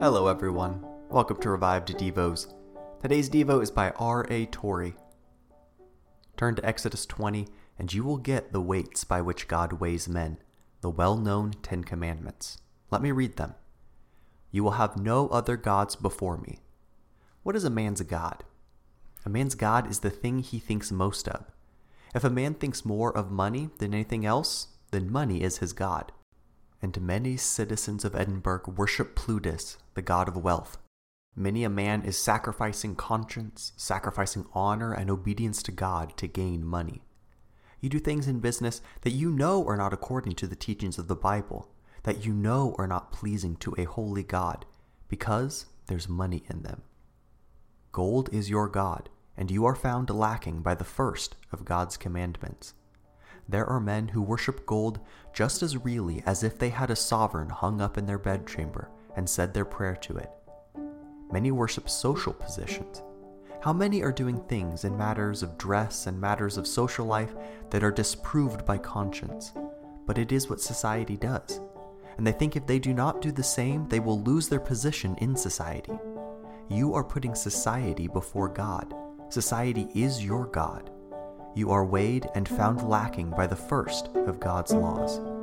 Hello, everyone. Welcome to Revived Devos. Today's Devo is by R.A. Torrey. Turn to Exodus 20, and you will get the weights by which God weighs men, the well known Ten Commandments. Let me read them. You will have no other gods before me. What is a man's God? A man's God is the thing he thinks most of. If a man thinks more of money than anything else, then money is his God and many citizens of Edinburgh worship Plutus, the god of wealth. Many a man is sacrificing conscience, sacrificing honor and obedience to God to gain money. You do things in business that you know are not according to the teachings of the Bible, that you know are not pleasing to a holy God, because there's money in them. Gold is your God, and you are found lacking by the first of God's commandments there are men who worship gold just as really as if they had a sovereign hung up in their bedchamber and said their prayer to it. Many worship social positions. How many are doing things in matters of dress and matters of social life that are disproved by conscience? But it is what society does. And they think if they do not do the same, they will lose their position in society. You are putting society before God. Society is your God you are weighed and found lacking by the first of God's laws.